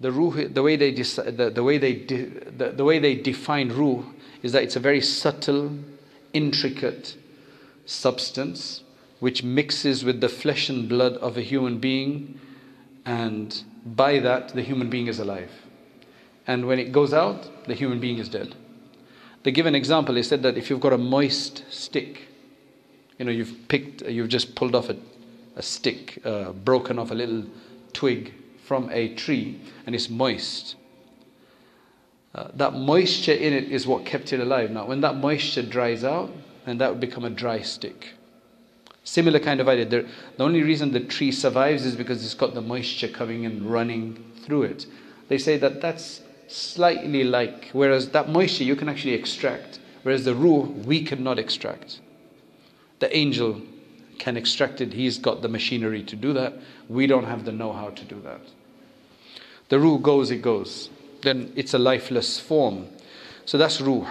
the ruh, the way they, the, the, way they the, the way they define ruh is that it's a very subtle, intricate substance which mixes with the flesh and blood of a human being, and by that the human being is alive. And when it goes out, the human being is dead. They give an example. They said that if you've got a moist stick, you know, you've picked, you've just pulled off a, a stick, uh, broken off a little twig from a tree, and it's moist. Uh, that moisture in it is what kept it alive. Now, when that moisture dries out, then that would become a dry stick. Similar kind of idea. The, the only reason the tree survives is because it's got the moisture coming and running through it. They say that that's slightly like, whereas that moisture you can actually extract, whereas the ruh we cannot extract. The angel can extract it, he's got the machinery to do that. We don't have the know how to do that. The ruh goes, it goes. Then it's a lifeless form. So that's ruh.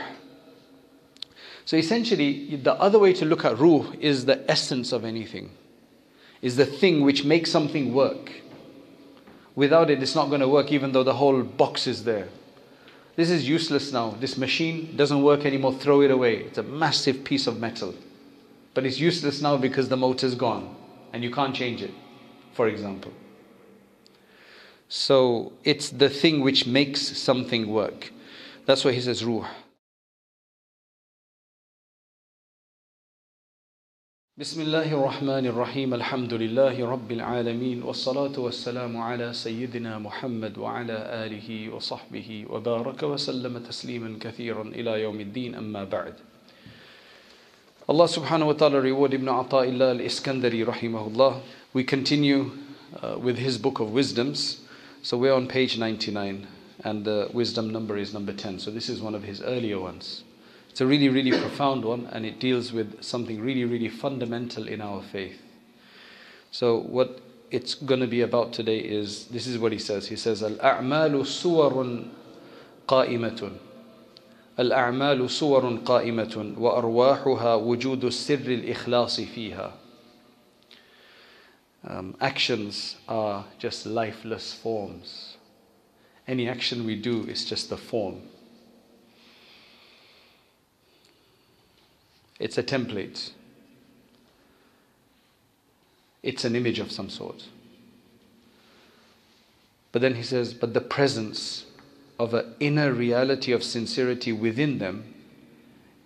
So essentially, the other way to look at ruh is the essence of anything, is the thing which makes something work. Without it, it's not going to work, even though the whole box is there. This is useless now. This machine doesn't work anymore. Throw it away. It's a massive piece of metal. But it's useless now because the motor's gone and you can't change it, for example. So it's the thing which makes something work. That's why he says ruh. بسم الله الرحمن الرحيم الحمد لله رب العالمين والصلاة والسلام على سيدنا محمد وعلى آله وصحبه وبارك وسلم تسليما كثيرا إلى يوم الدين أما بعد Allah subhanahu wa ta'ala reward Ibn Ata'illah al-Iskandari rahimahullah. We continue uh, with his book of wisdoms. So we're on page 99 and the wisdom number is number 10. So this is one of his earlier ones. It's a really, really profound one and it deals with something really, really fundamental in our faith. So what it's going to be about today is this is what he says. He says, Al-a'malu suwarun qa'imatun. الأعمال صور قائمة وأرواحها وجود السر الإخلاص فيها um, actions are just lifeless forms. Any action we do is just a form. It's a template. It's an image of some sort. But then he says, but the presence of an inner reality of sincerity within them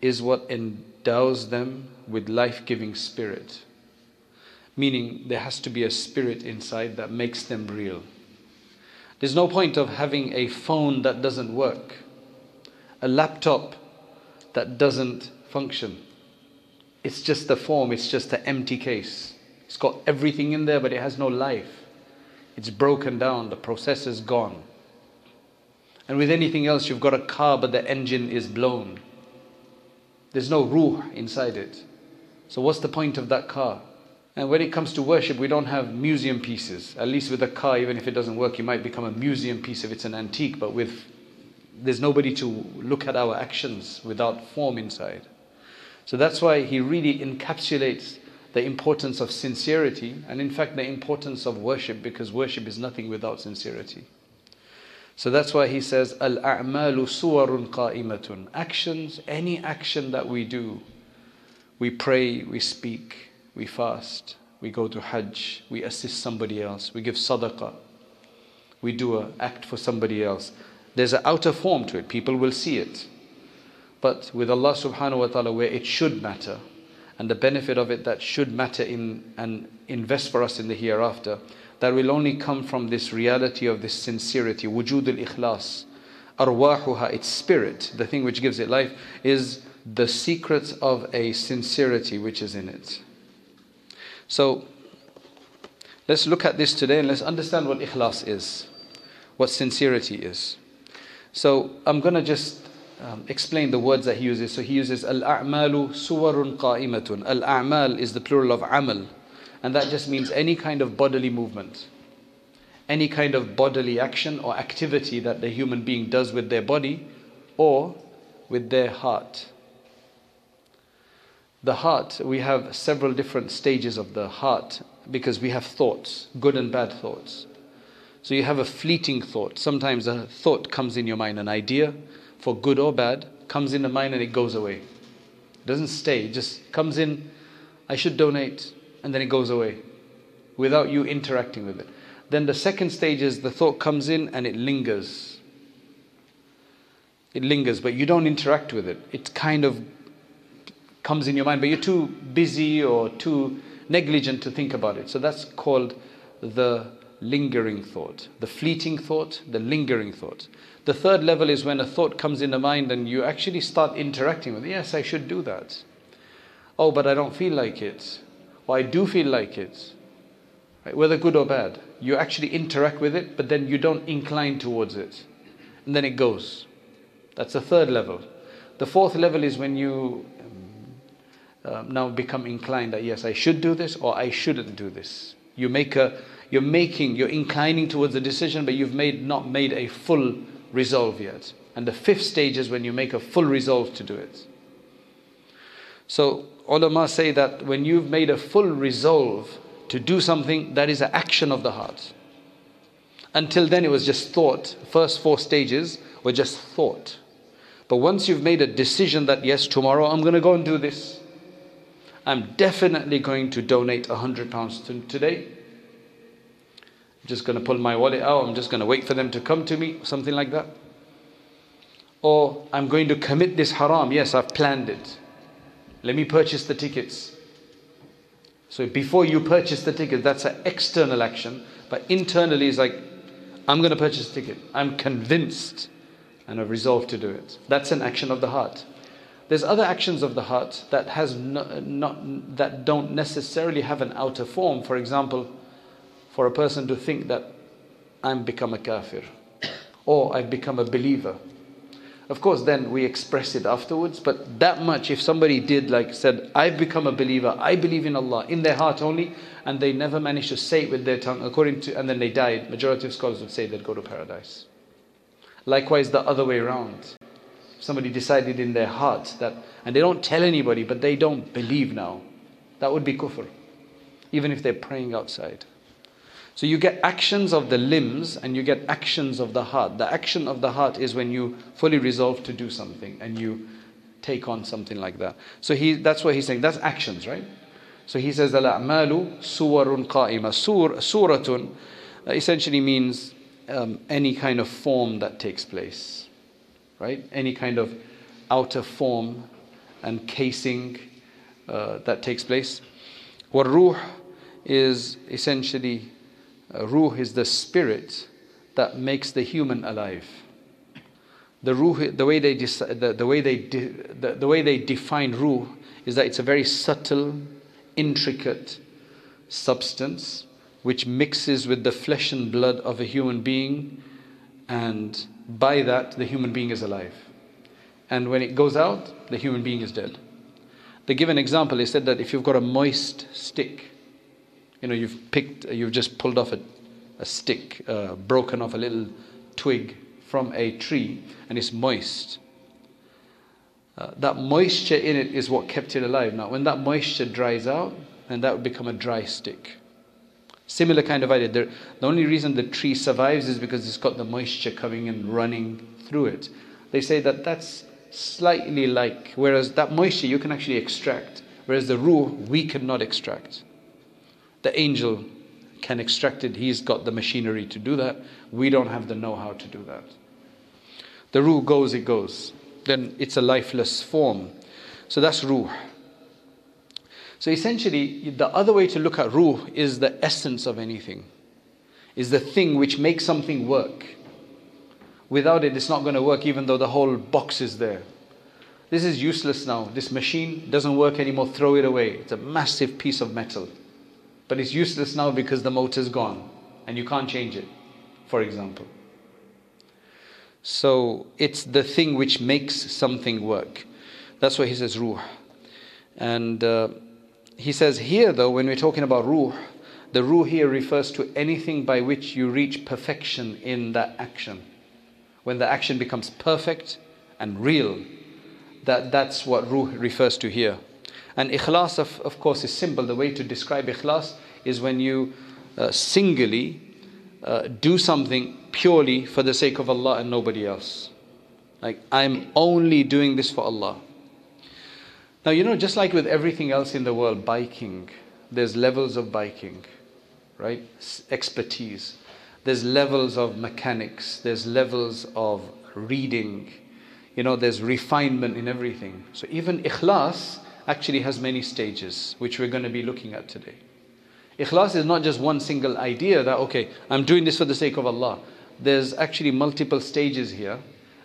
is what endows them with life giving spirit. Meaning, there has to be a spirit inside that makes them real. There's no point of having a phone that doesn't work, a laptop that doesn't function. It's just a form, it's just an empty case. It's got everything in there, but it has no life. It's broken down, the processor's gone. And with anything else, you've got a car, but the engine is blown. There's no ruh inside it. So, what's the point of that car? And when it comes to worship, we don't have museum pieces. At least with a car, even if it doesn't work, it might become a museum piece if it's an antique. But with there's nobody to look at our actions without form inside. So that's why he really encapsulates the importance of sincerity and, in fact, the importance of worship because worship is nothing without sincerity. So that's why he says, Al a'malu suwarun qa'imatun. Actions, any action that we do, we pray, we speak, we fast, we go to Hajj, we assist somebody else, we give sadaqah, we do an act for somebody else. There's an outer form to it, people will see it. But with Allah subhanahu wa ta'ala, where it should matter, and the benefit of it that should matter in and invest for us in the hereafter, that will only come from this reality of this sincerity, wujud al-ikhlas. Arwahuha, its spirit, the thing which gives it life, is the secret of a sincerity which is in it. So, let's look at this today and let's understand what ikhlas is, what sincerity is. So, I'm going to just um, explain the words that he uses. So, he uses al-a'malu suwarun qa'imatun. Al-a'mal is the plural of amal and that just means any kind of bodily movement, any kind of bodily action or activity that the human being does with their body or with their heart. The heart, we have several different stages of the heart because we have thoughts, good and bad thoughts. So you have a fleeting thought. Sometimes a thought comes in your mind, an idea, for good or bad, comes in the mind and it goes away. It doesn't stay, it just comes in, I should donate, and then it goes away without you interacting with it. Then the second stage is the thought comes in and it lingers. It lingers, but you don't interact with it. It kind of comes in your mind, but you're too busy or too negligent to think about it. So that's called the lingering thought, the fleeting thought, the lingering thought. The third level is when a thought comes in the mind and you actually start interacting with it. Yes, I should do that. Oh, but I don't feel like it. I do feel like it. Right? Whether good or bad. You actually interact with it, but then you don't incline towards it. And then it goes. That's the third level. The fourth level is when you uh, now become inclined that yes, I should do this or I shouldn't do this. You make a you're making, you're inclining towards a decision, but you've made, not made a full resolve yet. And the fifth stage is when you make a full resolve to do it. So, ulama say that when you've made a full resolve to do something, that is an action of the heart. Until then, it was just thought. First four stages were just thought. But once you've made a decision that, yes, tomorrow I'm going to go and do this, I'm definitely going to donate a hundred pounds today I'm just going to pull my wallet out, I'm just going to wait for them to come to me, something like that. Or I'm going to commit this haram. Yes, I've planned it. Let me purchase the tickets. So before you purchase the ticket, that's an external action. But internally, it's like, I'm going to purchase a ticket. I'm convinced and I've resolved to do it. That's an action of the heart. There's other actions of the heart that has no, not that don't necessarily have an outer form. For example, for a person to think that I'm become a kafir or I've become a believer. Of course, then we express it afterwards, but that much, if somebody did, like said, I've become a believer, I believe in Allah, in their heart only, and they never managed to say it with their tongue, according to, and then they died, majority of scholars would say they'd go to paradise. Likewise, the other way around. Somebody decided in their heart that, and they don't tell anybody, but they don't believe now. That would be kufr, even if they're praying outside. So you get actions of the limbs and you get actions of the heart. The action of the heart is when you fully resolve to do something and you take on something like that. So he, that's what he's saying. That's actions, right? So he says, Al-a'malu suwarun qa'ima. Sur, suratun uh, essentially means um, any kind of form that takes place, right? Any kind of outer form and casing uh, that takes place. War is essentially Uh, ruh is the spirit that makes the human alive. The ruh, the way they, the, the, way they the, the way they define ruh is that it's a very subtle, intricate substance which mixes with the flesh and blood of a human being, and by that the human being is alive. And when it goes out, the human being is dead. They give an example. They said that if you've got a moist stick you know, you've picked, you've just pulled off a, a stick, uh, broken off a little twig from a tree, and it's moist. Uh, that moisture in it is what kept it alive. Now, when that moisture dries out, then that would become a dry stick. Similar kind of idea. the only reason the tree survives is because it's got the moisture coming and running through it. They say that that's slightly like, whereas that moisture you can actually extract, whereas the ruh we cannot extract. The angel can extract it, he's got the machinery to do that. We don't have the know how to do that. The ruh goes, it goes. Then it's a lifeless form. So that's ruh. So essentially, the other way to look at ruh is the essence of anything, is the thing which makes something work. Without it, it's not going to work, even though the whole box is there. This is useless now. This machine doesn't work anymore, throw it away. It's a massive piece of metal. But it's useless now because the motor's gone and you can't change it, for example. So it's the thing which makes something work. That's why he says ruh. And uh, he says here, though, when we're talking about ruh, the ruh here refers to anything by which you reach perfection in that action. When the action becomes perfect and real, that, that's what ruh refers to here. And ikhlas, of, of course, is simple. The way to describe ikhlas is when you uh, singly uh, do something purely for the sake of Allah and nobody else. Like, I'm only doing this for Allah. Now, you know, just like with everything else in the world, biking, there's levels of biking, right? Expertise. There's levels of mechanics, there's levels of reading, you know, there's refinement in everything. So, even ikhlas actually has many stages, which we're going to be looking at today. Ikhlas is not just one single idea that, okay, I'm doing this for the sake of Allah. There's actually multiple stages here.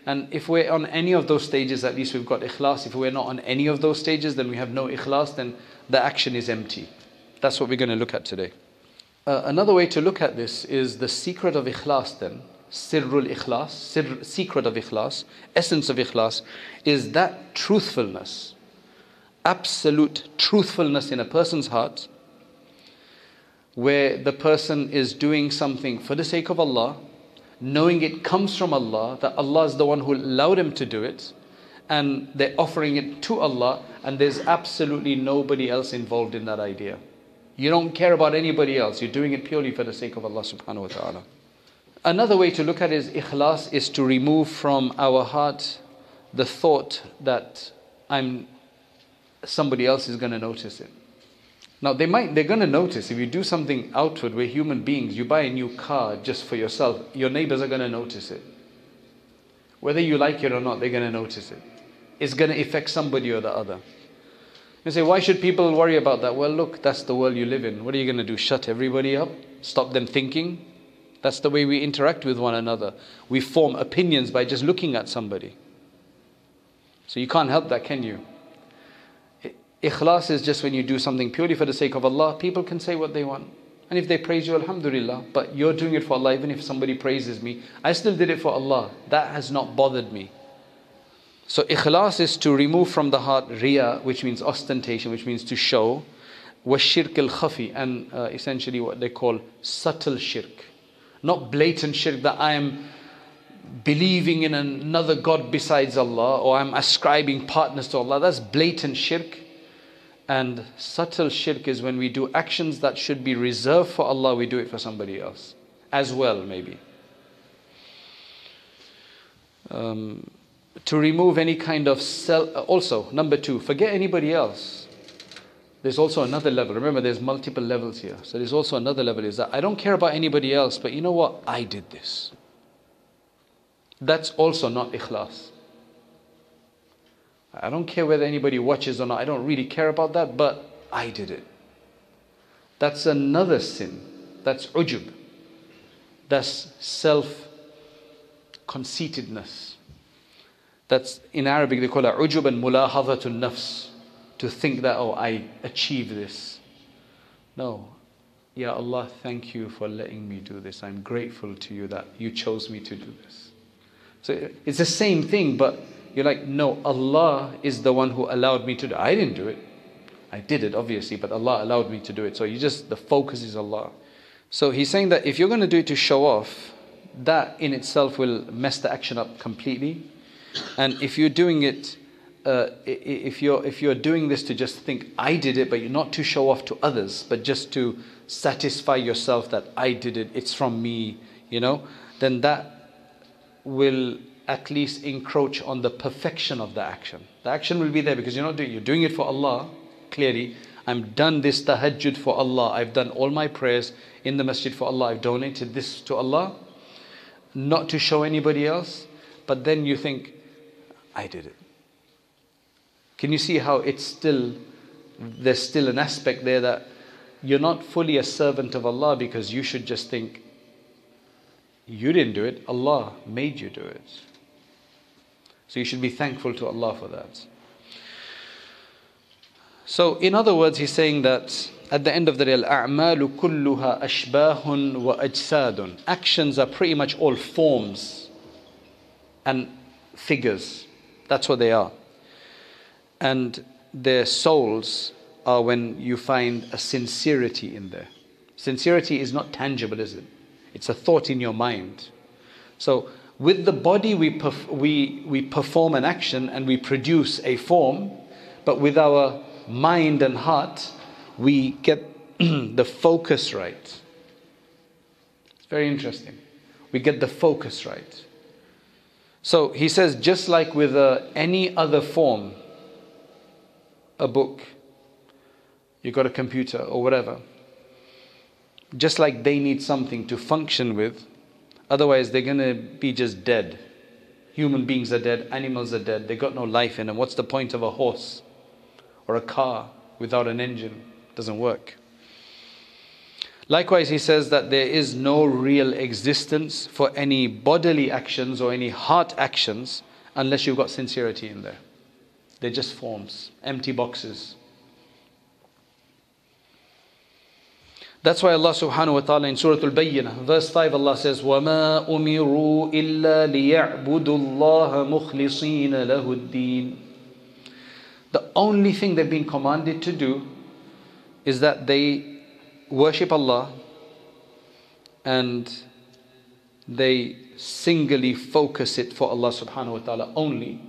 And if we're on any of those stages, at least we've got ikhlas. If we're not on any of those stages, then we have no ikhlas, then the action is empty. That's what we're going to look at today. Uh, another way to look at this is the secret of ikhlas then. Sirrul ikhlas, sir, secret of ikhlas, essence of ikhlas, is that truthfulness, absolute truthfulness in a person's heart where the person is doing something for the sake of Allah, knowing it comes from Allah, that Allah is the one who allowed him to do it, and they're offering it to Allah, and there's absolutely nobody else involved in that idea. You don't care about anybody else, you're doing it purely for the sake of Allah subhanahu wa ta'ala. Another way to look at is ikhlas is to remove from our heart the thought that I'm somebody else is going to notice it. Now they might they're going to notice if you do something outward. We're human beings. You buy a new car just for yourself. Your neighbors are going to notice it. Whether you like it or not, they're going to notice it. It's going to affect somebody or the other. You say, why should people worry about that? Well, look, that's the world you live in. What are you going to do? Shut everybody up? Stop them thinking? That's the way we interact with one another. We form opinions by just looking at somebody. So you can't help that, can you? Ikhlas is just when you do something purely for the sake of Allah, people can say what they want. And if they praise you, Alhamdulillah, but you're doing it for Allah, even if somebody praises me, I still did it for Allah. That has not bothered me. So, ikhlas is to remove from the heart riya, which means ostentation, which means to show, was shirk al khafi, and uh, essentially what they call subtle shirk. Not blatant shirk that I am believing in another God besides Allah or I'm ascribing partners to Allah. That's blatant shirk. And subtle shirk is when we do actions that should be reserved for Allah, we do it for somebody else as well, maybe. Um, to remove any kind of self. Also, number two, forget anybody else. There's also another level. Remember, there's multiple levels here. So there's also another level is that I don't care about anybody else, but you know what? I did this. That's also not ikhlas. I don't care whether anybody watches or not. I don't really care about that, but I did it. That's another sin. That's ujub. That's self conceitedness. That's in Arabic they call it ujub and mulahadhatun nafs. To think that, oh, I achieved this. No. Ya Allah, thank you for letting me do this. I'm grateful to you that you chose me to do this. So it's the same thing, but you're like, no, Allah is the one who allowed me to do it. I didn't do it. I did it, obviously, but Allah allowed me to do it. So you just, the focus is Allah. So he's saying that if you're going to do it to show off, that in itself will mess the action up completely. And if you're doing it, uh, if you're if you're doing this to just think I did it, but you're not to show off to others, but just to satisfy yourself that I did it, it's from me, you know, then that will at least encroach on the perfection of the action. The action will be there because you're not doing you're doing it for Allah, clearly. I'm done this tahajjud for Allah. I've done all my prayers in the masjid for Allah. I've donated this to Allah, not to show anybody else. But then you think, I did it. Can you see how it's still there's still an aspect there that you're not fully a servant of Allah because you should just think you didn't do it, Allah made you do it. So you should be thankful to Allah for that. So, in other words, he's saying that at the end of the day, A'malu kulluha ashbahun wa ajsadun. Actions are pretty much all forms and figures. That's what they are. And their souls are when you find a sincerity in there. Sincerity is not tangible, is it? It's a thought in your mind. So with the body, we, perf- we, we perform an action and we produce a form, but with our mind and heart, we get the focus right. It's very interesting. We get the focus right. So he says, just like with uh, any other form, a book, you've got a computer or whatever, just like they need something to function with, otherwise they're going to be just dead. Human beings are dead, animals are dead, they've got no life in them. What's the point of a horse or a car without an engine? Doesn't work. Likewise, he says that there is no real existence for any bodily actions or any heart actions unless you've got sincerity in there. They're just forms, empty boxes. That's why Allah subhanahu wa ta'ala in Surah Al-Bayyinah, verse 5, Allah says, وَمَا أُمِرُوا إِلَّا لِيَعْبُدُوا اللَّهَ مُخْلِصِينَ لَهُ الدِّينَ The only thing they've been commanded to do is that they worship Allah and they singly focus it for Allah subhanahu wa ta'ala only.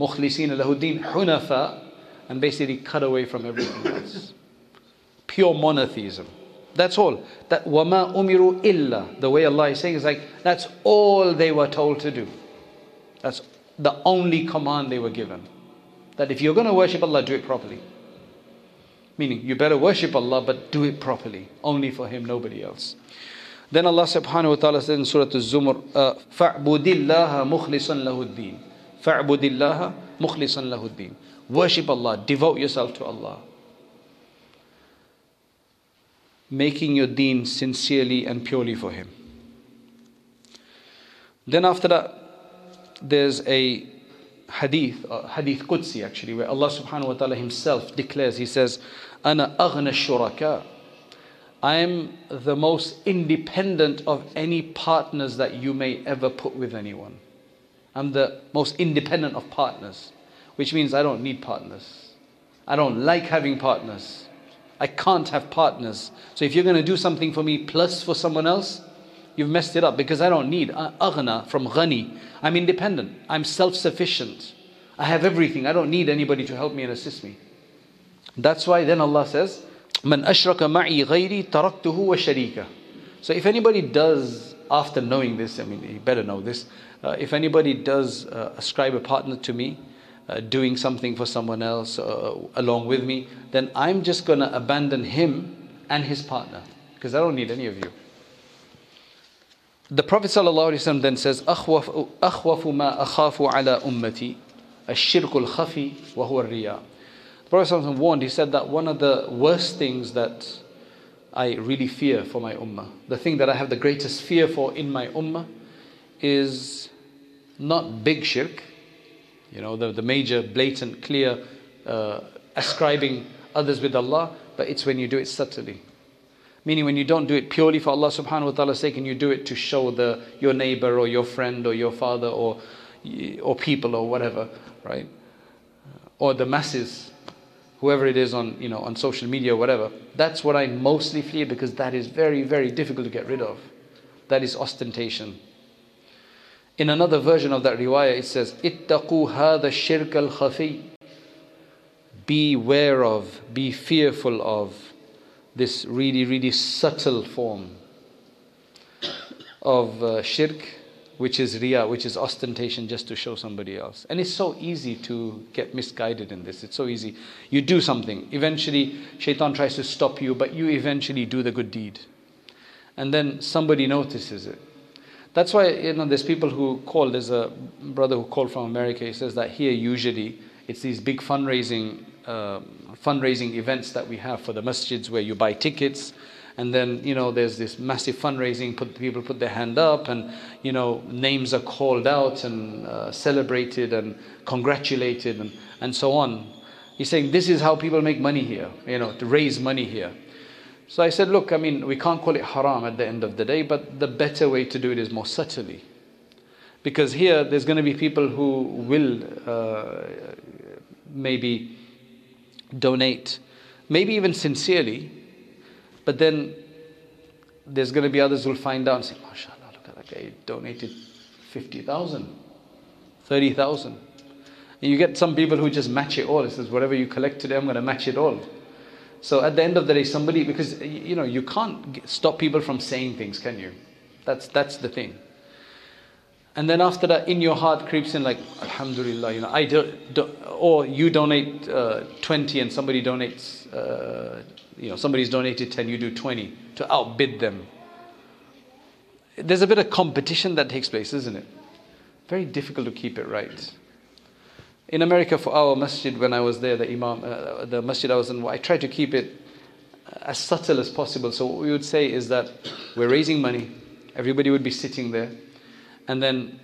مُخْلِصِينَ لَهُ الدِّينَ حُنَفَاء and basically cut away from everything else. Pure monotheism. That's all. That wama umiru illa. The way Allah is saying is like that's all they were told to do. That's the only command they were given. That if you're going to worship Allah, do it properly. Meaning you better worship Allah, but do it properly. Only for Him, nobody else. Then Allah subhanahu wa ta'ala says in Surah Al-Zumar, فَاعْبُدِ اللَّهَ مُخْلِصًا لَهُ الدِّينَ فَاعْبُدِ اللَّهَ مُخْلِصًا لَهُ الدِّينَ Worship Allah, devote yourself to Allah making your deen sincerely and purely for Him. Then after that, there's a hadith, uh, hadith Qudsi actually, where Allah subhanahu wa ta'ala Himself declares, He says, Ana aghna shuraka. I am the most independent of any partners that you may ever put with anyone. I'm the most independent of partners, which means I don't need partners. I don't like having partners. I can't have partners. So if you're going to do something for me plus for someone else, you've messed it up because I don't need aghna from ghani. I'm independent. I'm self-sufficient. I have everything. I don't need anybody to help me and assist me. That's why then Allah says, "Man ashraka ma'i ghayri taraktuhu wa sharika." So if anybody does, after knowing this, I mean, you better know this. Uh, if anybody does uh, ascribe a partner to me, uh, doing something for someone else uh, along with me, then I'm just going to abandon him and his partner because I don't need any of you. The Prophet ﷺ then says, أخوف, أخوف ما أخاف على أمتي الشرك الخفي وهو الرياء. The Prophet ﷺ warned, he said that one of the worst things that I really fear for my ummah, the thing that I have the greatest fear for in my ummah is not big shirk, you know, the, the major, blatant, clear uh, ascribing others with Allah, but it's when you do it subtly. Meaning when you don't do it purely for Allah subhanahu wa ta'ala's sake and you do it to show the, your neighbor or your friend or your father or, or people or whatever, right? Or the masses, whoever it is on, you know, on social media or whatever. That's what I mostly fear because that is very, very difficult to get rid of. That is ostentation. In another version of that riwayah, it says, "Ittaqu hada shirk al khafi." Beware of, be fearful of this really, really subtle form of uh, shirk, which is riya, which is ostentation just to show somebody else. And it's so easy to get misguided in this. It's so easy. You do something, eventually, shaitan tries to stop you, but you eventually do the good deed. And then somebody notices it that's why you know there's people who call. There's a brother who called from America. He says that here usually it's these big fundraising uh, fundraising events that we have for the masjids where you buy tickets, and then you know there's this massive fundraising. Put people put their hand up, and you know names are called out and uh, celebrated and congratulated and and so on. He's saying this is how people make money here. You know to raise money here. So I said, look, I mean, we can't call it haram at the end of the day, but the better way to do it is more subtly. Because here, there's going to be people who will uh, maybe donate, maybe even sincerely, but then there's going to be others who will find out and say, MashaAllah, look at that guy, donated 50,000, 30,000. And you get some people who just match it all. It says, whatever you collect today, I'm going to match it all. So at the end of the day, somebody, because you know, you can't stop people from saying things, can you? That's, that's the thing. And then after that, in your heart creeps in like, Alhamdulillah, you know, I do, do or you donate uh, 20 and somebody donates, uh, you know, somebody's donated 10, you do 20 to outbid them. There's a bit of competition that takes place, isn't it? Very difficult to keep it right. In America, for our masjid, when I was there, the imam, uh, the masjid I was in, I tried to keep it as subtle as possible. So what we would say is that we're raising money, everybody would be sitting there. And then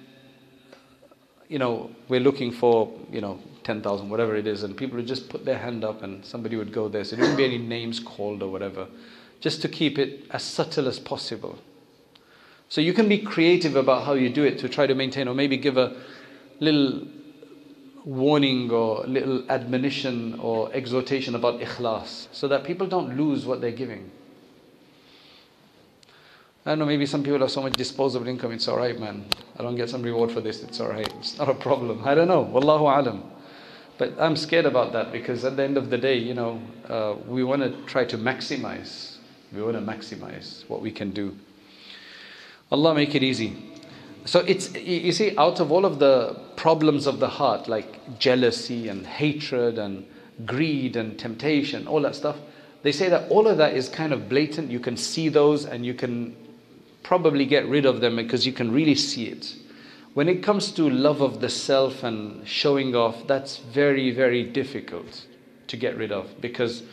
you know we're looking for you know 10,000 whatever it is. And people would just put their hand up and somebody would go there. So there wouldn't be any names called or whatever. Just to keep it as subtle as possible. So you can be creative about how you do it to try to maintain or maybe give a little warning or little admonition or exhortation about ikhlas so that people don't lose what they're giving I don't know, maybe some people have so much disposable income, it's alright, man. I don't get some reward for this, it's alright. It's not a problem. I don't know. Wallahu alam. But I'm scared about that because at the end of the day, you know, uh, we want to try to maximize. We want to maximize what we can do. Allah make it easy. So it's, you see, out of all of the problems of the heart, like jealousy and hatred and greed and temptation, all that stuff, they say that all of that is kind of blatant. You can see those and you can probably get rid of them because you can really see it. When it comes to love of the self and showing off, that's very, very difficult to get rid of because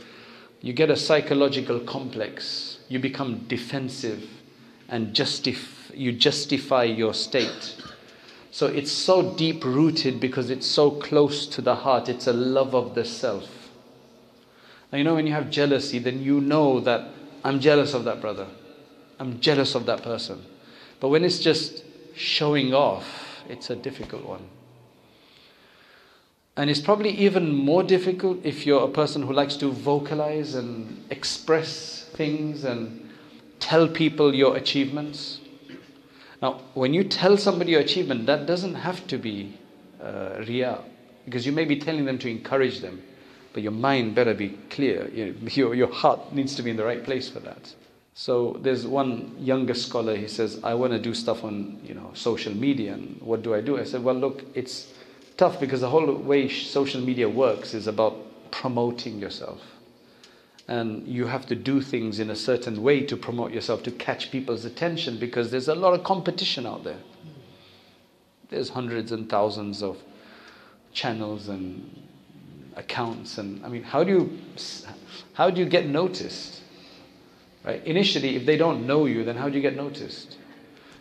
you get a psychological complex. You become defensive and justif- you justify your state. So it's so deep rooted because it's so close to the heart. It's a love of the self. Now, you know, when you have jealousy, then you know that I'm jealous of that brother. I'm jealous of that person. But when it's just showing off, it's a difficult one. And it's probably even more difficult if you're a person who likes to vocalize and express things and tell people your achievements. Now, when you tell somebody your achievement, that doesn't have to be uh, because you may be telling them to encourage them, but your mind better be clear. Your, your heart needs to be in the right place for that. So there's one younger scholar, he says, I want to do stuff on you know, social media, and what do I do? I said, well, look, it's tough because the whole way social media works is about promoting yourself. And you have to do things in a certain way to promote yourself, to catch people's attention, because there's a lot of competition out there. There's hundreds and thousands of channels and accounts, and I mean, how do you, how do you get noticed? Right? Initially, if they don't know you, then how do you get noticed?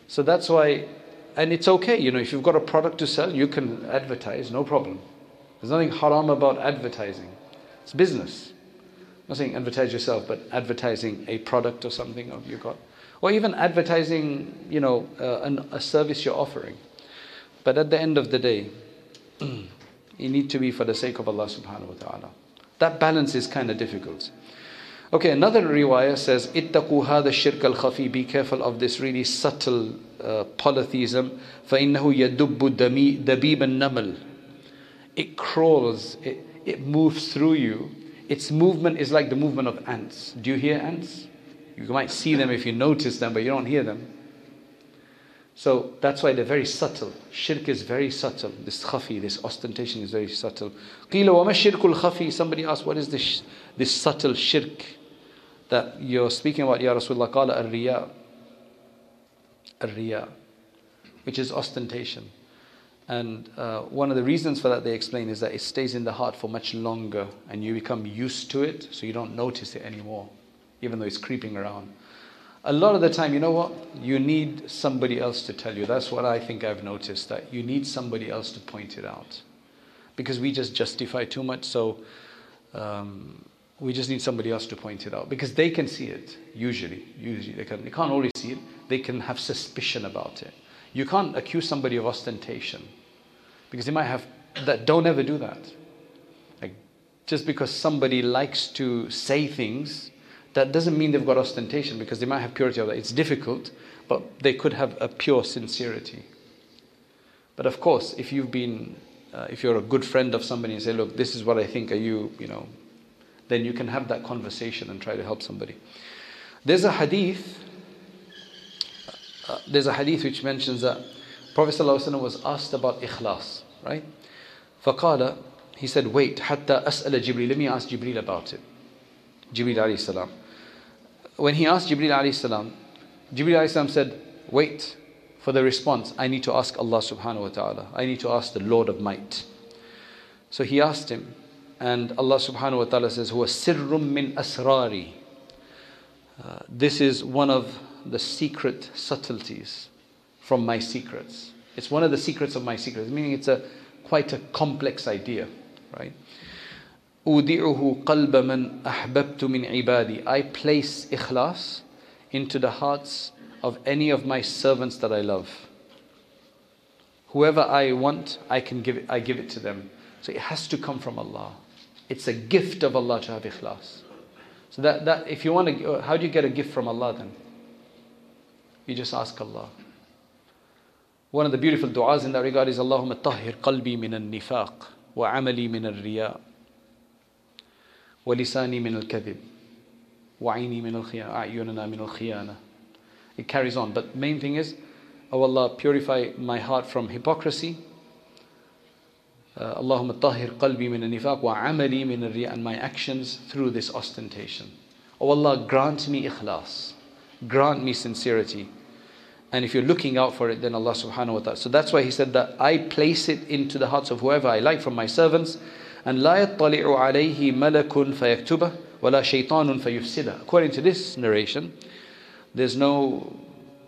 So that's why, and it's okay, you know, if you've got a product to sell, you can advertise, no problem. There's nothing haram about advertising. It's business I'm not saying advertise yourself, but advertising a product or something of you got. Or even advertising, you know, uh, an, a service you're offering. But at the end of the day, you need to be for the sake of Allah subhanahu wa ta'ala. That balance is kind of difficult. Okay, another riwayah says, اتقوا هذا الشرك الخفي Be careful of this really subtle uh, polytheism. فإنه يدب دبيب النمل It crawls, it, it moves through you. Its movement is like the movement of ants. Do you hear ants? You might see them if you notice them, but you don't hear them. So that's why they're very subtle. Shirk is very subtle. This khafi, this ostentation is very subtle. قيل وما الشرك الخفي Somebody asked, what is this, this subtle shirk? that you're speaking about, Ya Rasulullah, qala al-riya. Al-riya, which is ostentation. And uh, one of the reasons for that they explain is that it stays in the heart for much longer and you become used to it so you don't notice it anymore, even though it's creeping around. A lot of the time, you know what? You need somebody else to tell you. That's what I think I've noticed, that you need somebody else to point it out. Because we just justify too much. So, um, we just need somebody else to point it out because they can see it. Usually, usually they can. They can't always see it. They can have suspicion about it. You can't accuse somebody of ostentation because they might have that. Don't ever do that. Like just because somebody likes to say things, that doesn't mean they've got ostentation because they might have purity of that. It's difficult, but they could have a pure sincerity. But of course, if you've been, uh, if you're a good friend of somebody and say, look, this is what I think. Are you, you know, then you can have that conversation and try to help somebody. There's a hadith uh, there's a hadith which mentions that Prophet ﷺ was asked about ikhlas, right? فقال, he said, wait, حتى أسأل جبريل, let me ask Jibril about it. Jibril alayhi salam. When he asked Jibril alayhi salam, Jibril alayhi salam said, wait for the response. I need to ask Allah subhanahu wa ta'ala. I need to ask the Lord of might. So he asked him, and Allah subhanahu wa ta'ala says, هو سر من أسراري. Uh, this is one of the secret subtleties from my secrets. It's one of the secrets of my secrets, meaning it's a quite a complex idea, right? أودعه قلب من أحببت من عبادي. I place ikhlas into the hearts of any of my servants that I love. Whoever I want, I can give it, I give it to them. So it has to come from Allah. It's a gift of Allah to have ikhlas. So that, that if you want to, how do you get a gift from Allah then? You just ask Allah. One of the beautiful du'as in that regard is Allahumma tahhir qalbi min al-nifaq wa amali min al-riya wa lisani min al-kadhib wa aini min al-khiyana min al-khiyana. It carries on, but main thing is, oh Allah, purify my heart from hypocrisy. Uh, Allahumma tahhir qalbi min al-nifaq wa amali min al-riya and my actions through this ostentation. Oh Allah, grant me ikhlas. Grant me sincerity. And if you're looking out for it, then Allah subhanahu wa ta'ala. So that's why He said that I place it into the hearts of whoever I like from my servants. And لا يطلع عليه ملك فيكتبه ولا شيطان فيفسده. According to this narration, there's no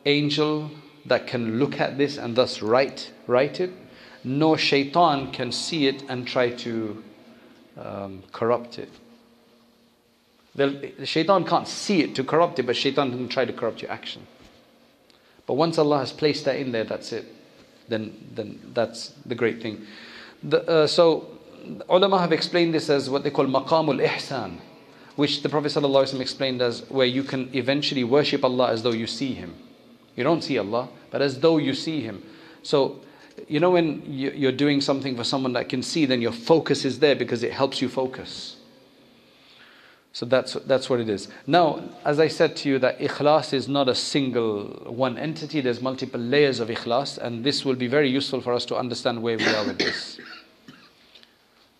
angel that can look at this and thus write, write it. No shaitan can see it and try to um, corrupt it. The, shaitan can't see it to corrupt it, but shaitan can try to corrupt your action. But once Allah has placed that in there, that's it. Then, then that's the great thing. The, uh, so, ulama have explained this as what they call maqamul ihsan, which the Prophet ﷺ explained as where you can eventually worship Allah as though you see Him. You don't see Allah, but as though you see Him. So, you know, when you're doing something for someone that can see, then your focus is there because it helps you focus. So that's, that's what it is. Now, as I said to you, that ikhlas is not a single one entity, there's multiple layers of ikhlas, and this will be very useful for us to understand where we are with this.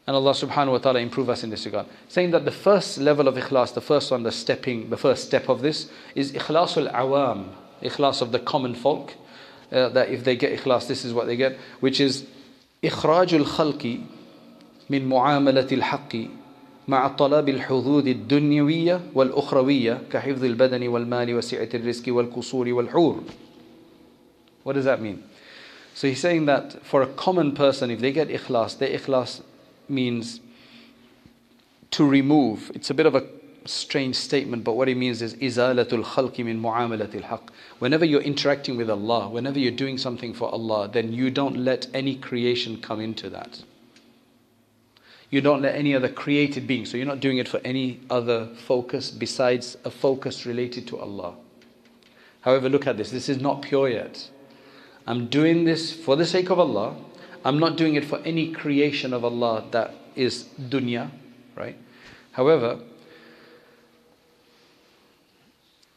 And Allah subhanahu wa ta'ala improve us in this regard. Saying that the first level of ikhlas, the first one, the stepping, the first step of this is ikhlasul awam, ikhlas of the common folk. Uh, that if they get ikhlas, this is what they get, which is ikhrajul khalqi min mu'amalatil haqqi مع طلب الحظوظ الدنيوية والأخروية كحفظ البدن والمال وسعة الرزق والقصور والحور. What does that mean? So he's saying that for a common person, if they get ikhlas, their ikhlas means to remove. It's a bit of a strange statement, but what it means is izalatul khalqi min muamalatil haq. Whenever you're interacting with Allah, whenever you're doing something for Allah, then you don't let any creation come into that. You don't let any other created being. So you're not doing it for any other focus besides a focus related to Allah. However, look at this. This is not pure yet. I'm doing this for the sake of Allah. I'm not doing it for any creation of Allah that is dunya, right? However,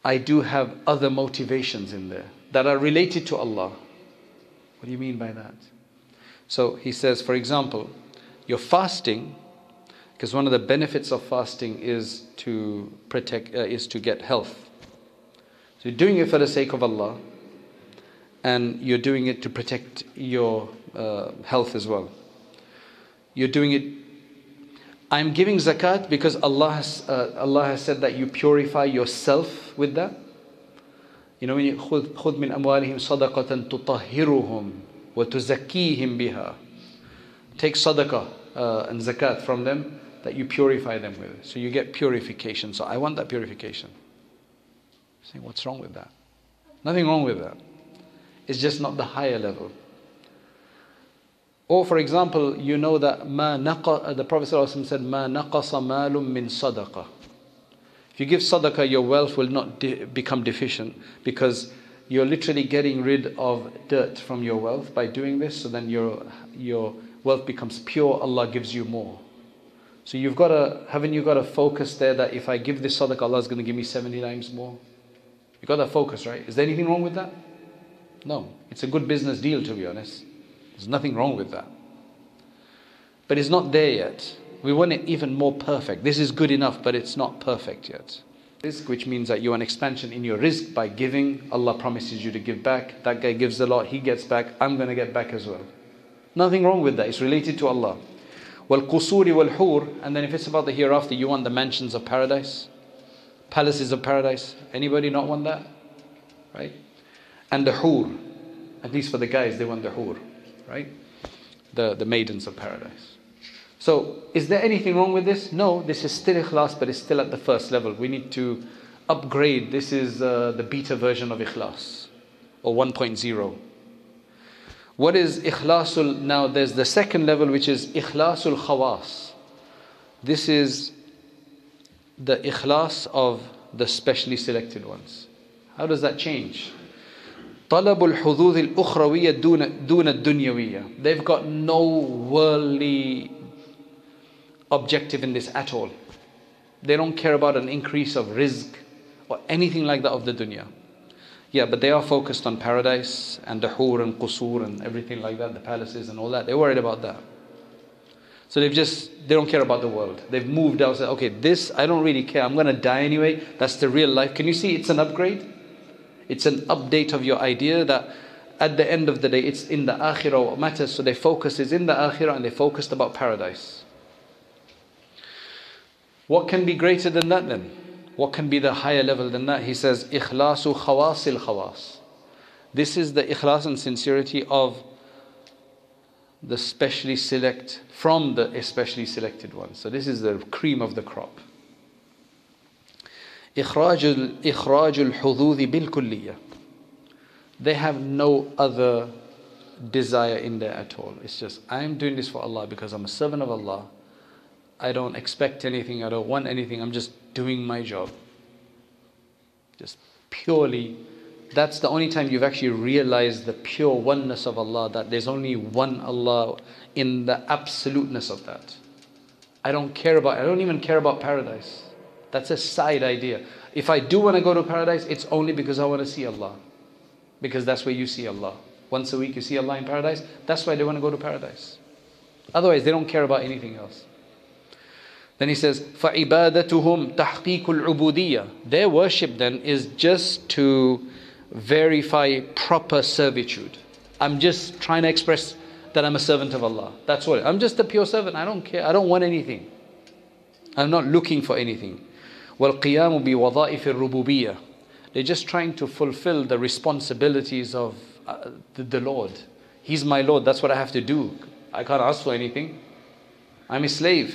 I do have other motivations in there that are related to Allah. What do you mean by that? So he says, for example, you're fasting because one of the benefits of fasting is to protect uh, is to get health so you're doing it for the sake of allah and you're doing it to protect your uh, health as well you're doing it i'm giving zakat because allah has uh, allah has said that you purify yourself with that you know when you خذ من أموالهم صدقة تطهرهم وتزكيهم بها take sadaqah uh, and zakat from them that you purify them with. So you get purification. So I want that purification. Saying, what's wrong with that? Nothing wrong with that. It's just not the higher level. Or, for example, you know that ma naqa, the Prophet said, "Ma naqasa malum min sadaqah." If you give sadaqah, your wealth will not de- become deficient because you're literally getting rid of dirt from your wealth by doing this. So then your your wealth becomes pure, Allah gives you more. So you've got to, haven't you got a focus there that if I give this sadaqah, Allah is going to give me 70 times more? You've got that focus, right? Is there anything wrong with that? No, it's a good business deal to be honest. There's nothing wrong with that. But it's not there yet. We want it even more perfect. This is good enough, but it's not perfect yet. Rizq, which means that you want expansion in your rizq by giving. Allah promises you to give back. That guy gives a lot, he gets back. I'm going to get back as well. Nothing wrong with that. It's related to Allah. Wal qusuri wal hur. And then if it's about the hereafter, you want the mansions of paradise, palaces of paradise. Anybody not want that? Right? And the hur. At least for the guys, they want the hur. Right? The, the maidens of paradise. So, is there anything wrong with this? No, this is still ikhlas, but it's still at the first level. We need to upgrade. This is uh, the beta version of ikhlas, or 1.0. What is ikhlasul? Now, there's the second level, which is ikhlasul khawas. This is the ikhlas of the specially selected ones. How does that change? طلب الحظوظ الأخروية دون دون الدنيوية. They've got no worldly objective in this at all. They don't care about an increase of rizq or anything like that of the dunya. Yeah, but they are focused on paradise and the hur and qusur and everything like that, the palaces and all that. They're worried about that. So they've just, they don't care about the world. They've moved out, said, okay, this, I don't really care. I'm going to die anyway. That's the real life. Can you see it's an upgrade? It's an update of your idea that at the end of the day, it's in the akhirah what matters. So their focus is in the akhirah and they're focused about paradise. What can be greater than that then? What can be the higher level than that? He says, Ikhlasu khawasil khawas. This is the ikhlas and sincerity of the specially select, from the especially selected ones. So this is the cream of the crop. إخراج إخراج الحظوظ بالكلية. They have no other desire in there at all. It's just, I'm doing this for Allah because I'm a servant of Allah. I don't expect anything, I don't want anything, I'm just doing my job. Just purely, that's the only time you've actually realized the pure oneness of Allah, that there's only one Allah in the absoluteness of that. I don't care about, I don't even care about paradise. That's a side idea. If I do want to go to paradise, it's only because I want to see Allah. Because that's where you see Allah. Once a week you see Allah in paradise, that's why they want to go to paradise. Otherwise, they don't care about anything else. Then he says, فَعِبَادَتُهُمْ تَحْقِيقُ الْعُبُودِيَّةِ Their worship then is just to verify proper servitude. I'm just trying to express that I'm a servant of Allah. That's all. I'm just a pure servant. I don't care. I don't want anything. I'm not looking for anything. وَالْقِيَامُ بِوَظَائِفِ الرُّبُوبِيَّةِ They're just trying to fulfill the responsibilities of uh, the, the Lord. He's my Lord. That's what I have to do. I can't ask for anything. I'm a slave.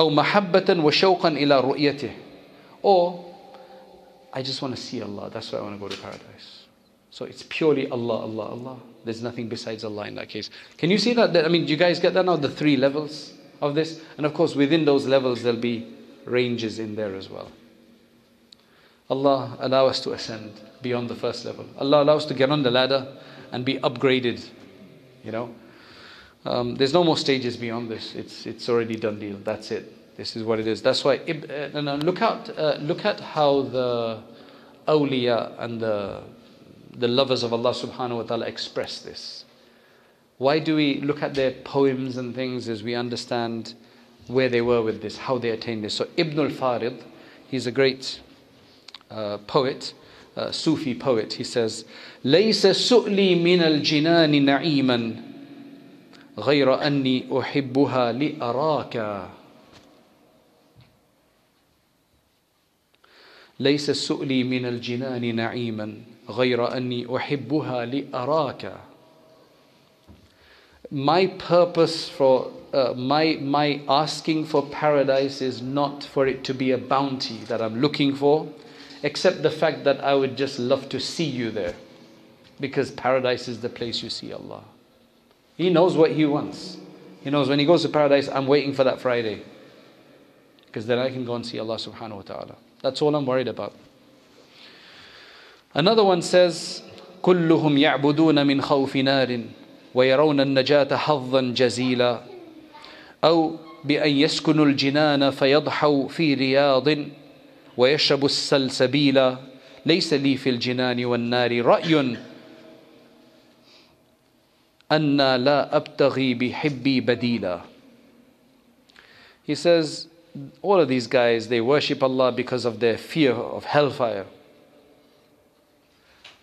أو محبة وشوقا إلى رؤيته or I just want to see Allah that's why I want to go to paradise so it's purely Allah Allah Allah there's nothing besides Allah in that case can you see that I mean do you guys get that now the three levels of this and of course within those levels there'll be ranges in there as well Allah allow us to ascend beyond the first level Allah allow us to get on the ladder and be upgraded you know um, there's no more stages beyond this. It's, it's already done deal. That's it. This is what it is. That's why, uh, no, look, at, uh, look at how the awliya and the, the lovers of Allah subhanahu wa ta'ala express this. Why do we look at their poems and things as we understand where they were with this, how they attained this? So Ibn al-Farid, he's a great uh, poet, uh, Sufi poet. He says, ليس سؤلي من الجنان نعيما غير أني أحبها لأراك ليس السؤل من الجنان نعيما غير أني أحبها لأراك My purpose for uh, my, my asking for paradise is not for it to be a bounty that I'm looking for, except the fact that I would just love to see you there. Because paradise is the place you see Allah. He knows what he wants. He knows when he goes to paradise, I'm waiting for that Friday. Because then I can go and see Allah subhanahu wa ta'ala. That's all I'm worried about. Another one says, كلهم يعبدون من خوف نار ويرون النجاة حظا جزيلا أو بأن يسكنوا الجنان فيضحوا في رياض ويشربوا السلسبيلا ليس لي في الجنان والنار رأي أنا لا أبتغي بحبي بديلا He says, all of these guys, they worship Allah because of their fear of hellfire.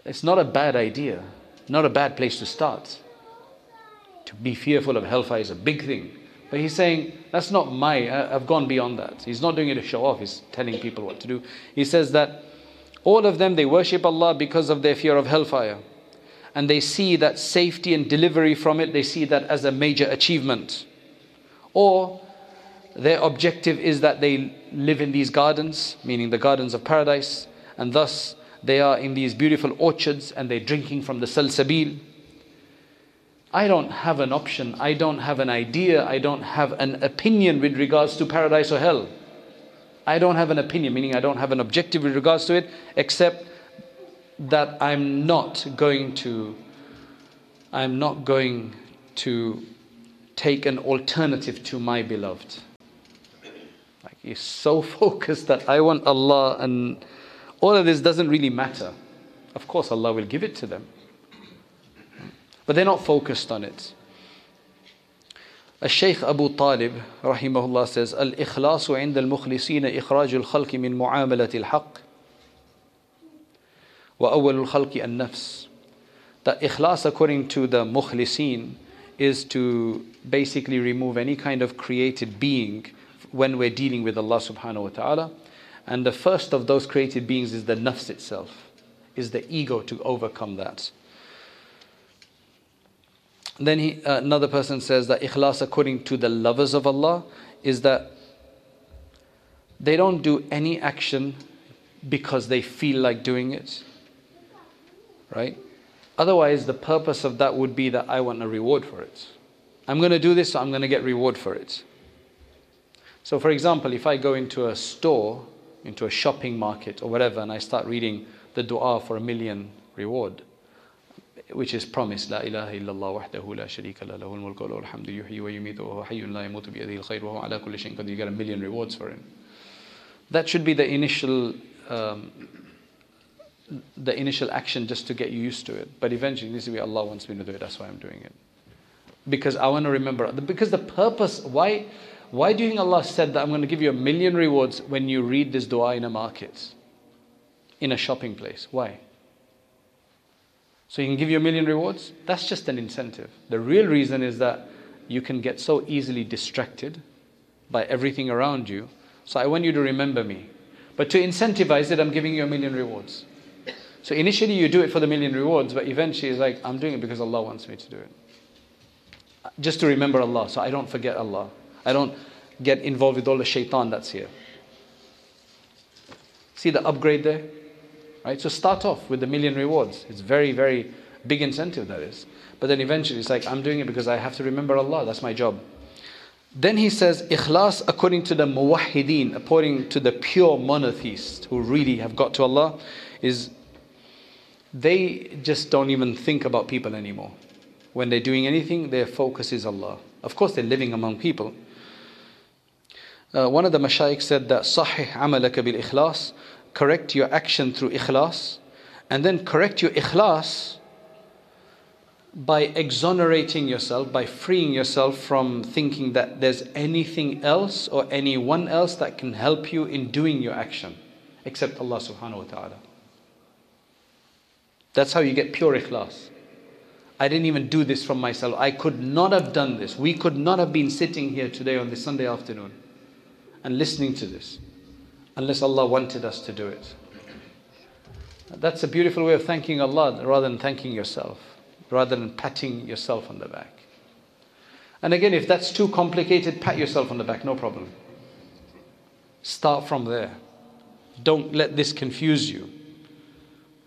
It's not a bad idea, not a bad place to start. To be fearful of hellfire is a big thing. But he's saying, that's not my, I've gone beyond that. He's not doing it to show off, he's telling people what to do. He says that all of them, they worship Allah because of their fear of hellfire. And they see that safety and delivery from it, they see that as a major achievement. Or their objective is that they live in these gardens, meaning the gardens of paradise, and thus they are in these beautiful orchards and they're drinking from the salsabil. I don't have an option, I don't have an idea, I don't have an opinion with regards to paradise or hell. I don't have an opinion, meaning I don't have an objective with regards to it, except that I'm not going to I'm not going to take an alternative to my beloved. Like he's so focused that I want Allah and all of this doesn't really matter. Of course Allah will give it to them. But they're not focused on it. الشيخ أبو طالب رحمه الله says الإخلاص عند المخلصين إخراج الخلق من معاملة الحق وأول الخلق النفس That ikhlas according to the mukhlisin is to basically remove any kind of created being when we're dealing with Allah subhanahu wa ta'ala. And the first of those created beings is the nafs itself, is the ego to overcome that. Then he, uh, another person says that ikhlas, according to the lovers of Allah, is that they don't do any action because they feel like doing it. right? Otherwise, the purpose of that would be that I want a reward for it. I'm going to do this, so I'm going to get reward for it. So, for example, if I go into a store, into a shopping market or whatever, and I start reading the dua for a million reward, which is promised, لا إله إلا الله وحده لا شريك له له الملك وله الحمد يحيي ويميت وهو حي لا يموت بيده الخير وهو على كل شيء قدير. You get a million rewards for him. That should be the initial um, the initial action just to get you used to it but eventually this is where Allah wants me to do it that's why I'm doing it because I want to remember because the purpose why why do you think Allah said that I'm going to give you a million rewards when you read this dua in a market in a shopping place why so he can give you a million rewards? That's just an incentive. The real reason is that you can get so easily distracted by everything around you. So I want you to remember me. But to incentivize it, I'm giving you a million rewards. So initially you do it for the million rewards, but eventually it's like, I'm doing it because Allah wants me to do it. Just to remember Allah, so I don't forget Allah. I don't get involved with all the shaitan that's here. See the upgrade there? Right? So start off with the million rewards. It's very, very big incentive that is. But then eventually it's like, I'm doing it because I have to remember Allah. That's my job. Then he says, Ikhlas according to the muwahideen, according to the pure monotheists who really have got to Allah, is they just don't even think about people anymore. When they're doing anything, their focus is Allah. Of course, they're living among people. Uh, one of the mashayikh said that Sahih amalaka bil ikhlas, correct your action through ikhlas, and then correct your ikhlas by exonerating yourself, by freeing yourself from thinking that there's anything else or anyone else that can help you in doing your action except Allah subhanahu wa ta'ala. That's how you get pure ikhlas. I didn't even do this from myself. I could not have done this. We could not have been sitting here today on this Sunday afternoon and listening to this unless Allah wanted us to do it. That's a beautiful way of thanking Allah rather than thanking yourself, rather than patting yourself on the back. And again, if that's too complicated, pat yourself on the back, no problem. Start from there. Don't let this confuse you,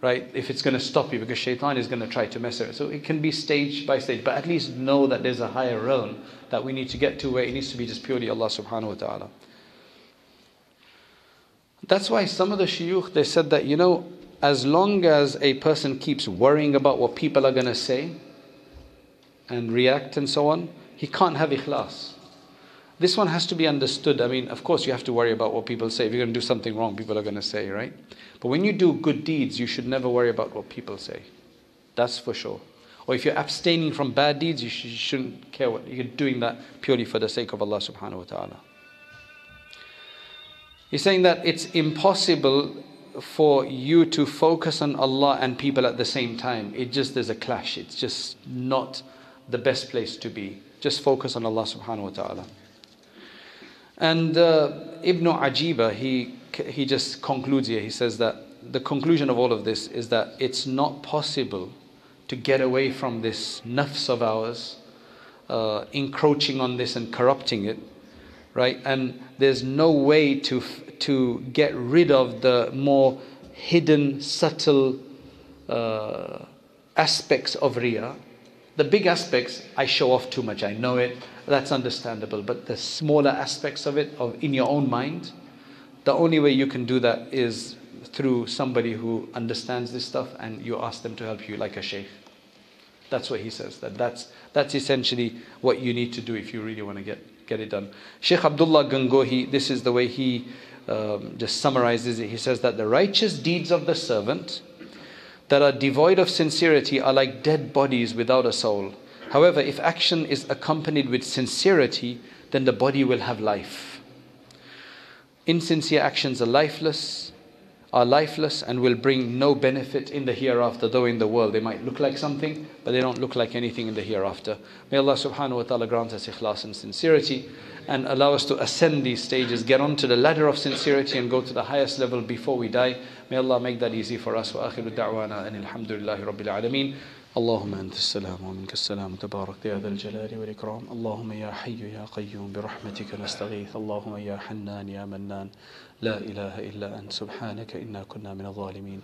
right? If it's going to stop you, because shaitan is going to try to mess with it. So it can be stage by stage, but at least know that there's a higher realm that we need to get to where it needs to be just purely Allah subhanahu wa ta'ala. That's why some of the shuyukh, they said that, you know, as long as a person keeps worrying about what people are going to say and react and so on, he can't have ikhlas. This one has to be understood. I mean, of course, you have to worry about what people say. If you're going to do something wrong, people are going to say, right? But when you do good deeds, you should never worry about what people say. That's for sure. Or if you're abstaining from bad deeds, you, sh- you shouldn't care what you're doing that purely for the sake of Allah subhanahu wa ta'ala. He's saying that it's impossible for you to focus on Allah and people at the same time. It just there's a clash. It's just not the best place to be. Just focus on Allah subhanahu wa ta'ala. And uh, Ibn Ajiba, he, he just concludes here. He says that the conclusion of all of this is that it's not possible to get away from this nafs of ours, uh, encroaching on this and corrupting it, right? And there's no way to, to get rid of the more hidden, subtle uh, aspects of Riyah. The big aspects, I show off too much, I know it, that's understandable. But the smaller aspects of it, of in your own mind, the only way you can do that is through somebody who understands this stuff and you ask them to help you like a sheikh. That's what he says. That that's that's essentially what you need to do if you really want to get get it done. Sheikh Abdullah Gangohi, this is the way he um, just summarizes it. He says that the righteous deeds of the servant that are devoid of sincerity are like dead bodies without a soul. However, if action is accompanied with sincerity, then the body will have life. Insincere actions are lifeless, are lifeless and will bring no benefit in the hereafter, though in the world they might look like something, but they don't look like anything in the hereafter. May Allah subhanahu wa ta'ala grant us ikhlas and sincerity and allow us to ascend these stages, get onto the ladder of sincerity and go to the highest level before we die. May Allah make that easy for us. Wa akhiru da'wana and alhamdulillahi rabbil alameen. اللهم أنت السلام ومنك السلام تبارك يا ذا الجلال والإكرام. اللهم يا حي يا قيوم برحمتك نستغيث. اللهم يا حنان يا منان. لا إله إلا أنت سبحانك إنا كنا من الظالمين.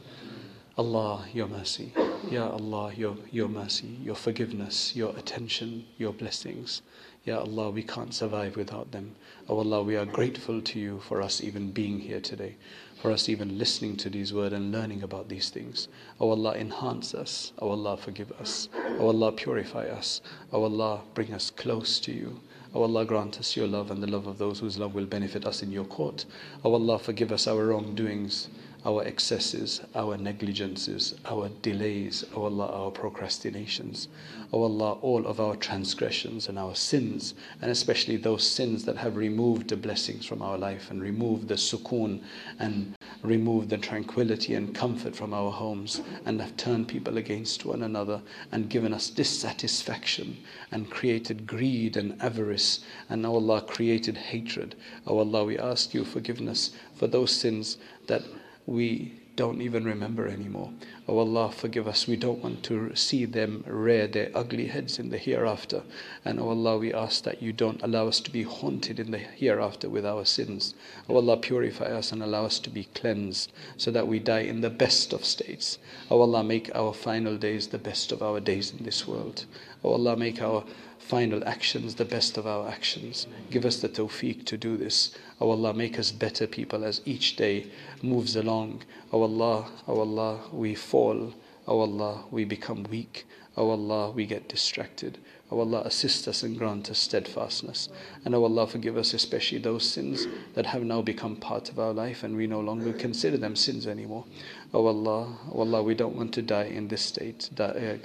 Allah, your mercy. Ya Allah, your, your mercy, your forgiveness, your attention, your blessings. Ya Allah, we can't survive without them. Oh Allah, we are grateful to you for us even being here today for us even listening to these words and learning about these things. Oh Allah, enhance us. Oh Allah, forgive us. Oh Allah, purify us. O Allah, bring us close to you. O Allah, grant us your love and the love of those whose love will benefit us in your court. O Allah, forgive us our wrongdoings our excesses, our negligences, our delays, O Allah, our procrastinations. O Allah, all of our transgressions and our sins, and especially those sins that have removed the blessings from our life and removed the sukoon and removed the tranquility and comfort from our homes and have turned people against one another and given us dissatisfaction and created greed and avarice and O Allah created hatred. O Allah, we ask you forgiveness for those sins that we don't even remember anymore. Oh Allah, forgive us. We don't want to see them rear their ugly heads in the hereafter. And oh Allah, we ask that you don't allow us to be haunted in the hereafter with our sins. Oh Allah, purify us and allow us to be cleansed so that we die in the best of states. Oh Allah, make our final days the best of our days in this world. Oh Allah, make our final actions the best of our actions. Give us the tawfiq to do this. O oh Allah, make us better people as each day moves along. O oh Allah, O oh Allah, we fall. O Allah, we become weak. O Allah, we get distracted. O Allah, assist us and grant us steadfastness. And O Allah, forgive us especially those sins that have now become part of our life and we no longer consider them sins anymore. O Allah, O Allah, we don't want to die in this state. Uh,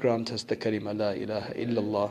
grant us the kalima la ilaha illallah.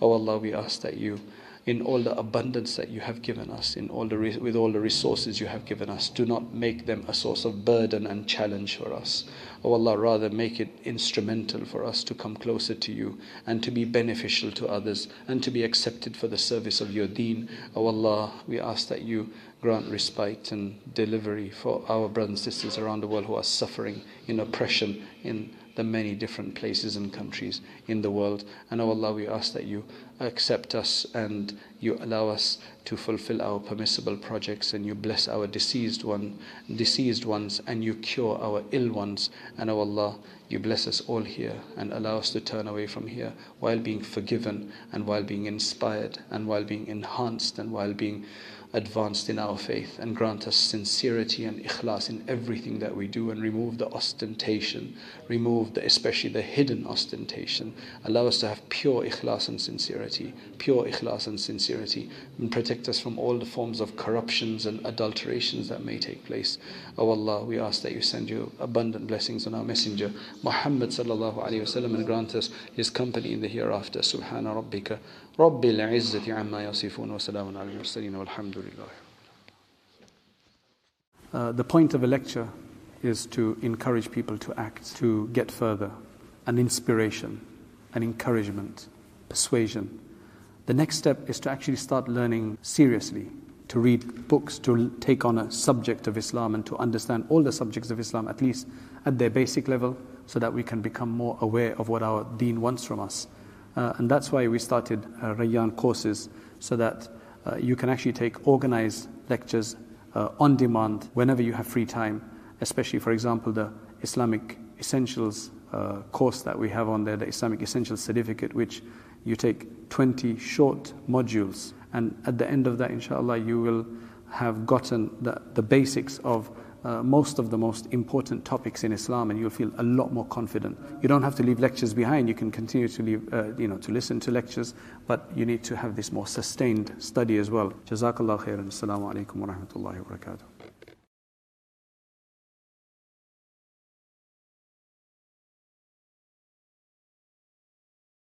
Oh Allah, we ask that you, in all the abundance that you have given us, in all the with all the resources you have given us, do not make them a source of burden and challenge for us. Oh Allah, rather make it instrumental for us to come closer to you and to be beneficial to others and to be accepted for the service of your deen. Oh Allah, we ask that you grant respite and delivery for our brothers and sisters around the world who are suffering in oppression, in the many different places and countries in the world. And oh Allah, we ask that you accept us and you allow us to fulfill our permissible projects and you bless our deceased one deceased ones and you cure our ill ones and oh Allah you bless us all here and allow us to turn away from here while being forgiven and while being inspired and while being enhanced and while being advanced in our faith and grant us sincerity and ikhlas in everything that we do and remove the ostentation, remove the, especially the hidden ostentation. Allow us to have pure ikhlas and sincerity, pure ikhlas and sincerity and protect us from all the forms of corruptions and adulterations that may take place. O oh Allah, we ask that you send your abundant blessings on our messenger Muhammad sallallahu alayhi wasallam and grant us his company in the hereafter. Subhana rabbika rabbil izzati amma yasifun wa salamun ala al-mursaleen walhamdulillah. Uh, the point of a lecture is to encourage people to act, to get further, an inspiration, an encouragement, persuasion. The next step is to actually start learning seriously, to read books, to take on a subject of Islam and to understand all the subjects of Islam, at least at their basic level, so that we can become more aware of what our deen wants from us. Uh, and that's why we started uh, Rayyan courses, so that uh, you can actually take organized lectures uh, on demand whenever you have free time, especially, for example, the Islamic Essentials uh, course that we have on there, the Islamic Essentials Certificate, which you take 20 short modules. And at the end of that, inshallah, you will have gotten the, the basics of uh, most of the most important topics in Islam, and you'll feel a lot more confident. You don't have to leave lectures behind. You can continue to leave, uh, you know, to listen to lectures, but you need to have this more sustained study as well. Jazakallah khairan. Assalamu alaikum wa rahmatullahi wa barakatuh.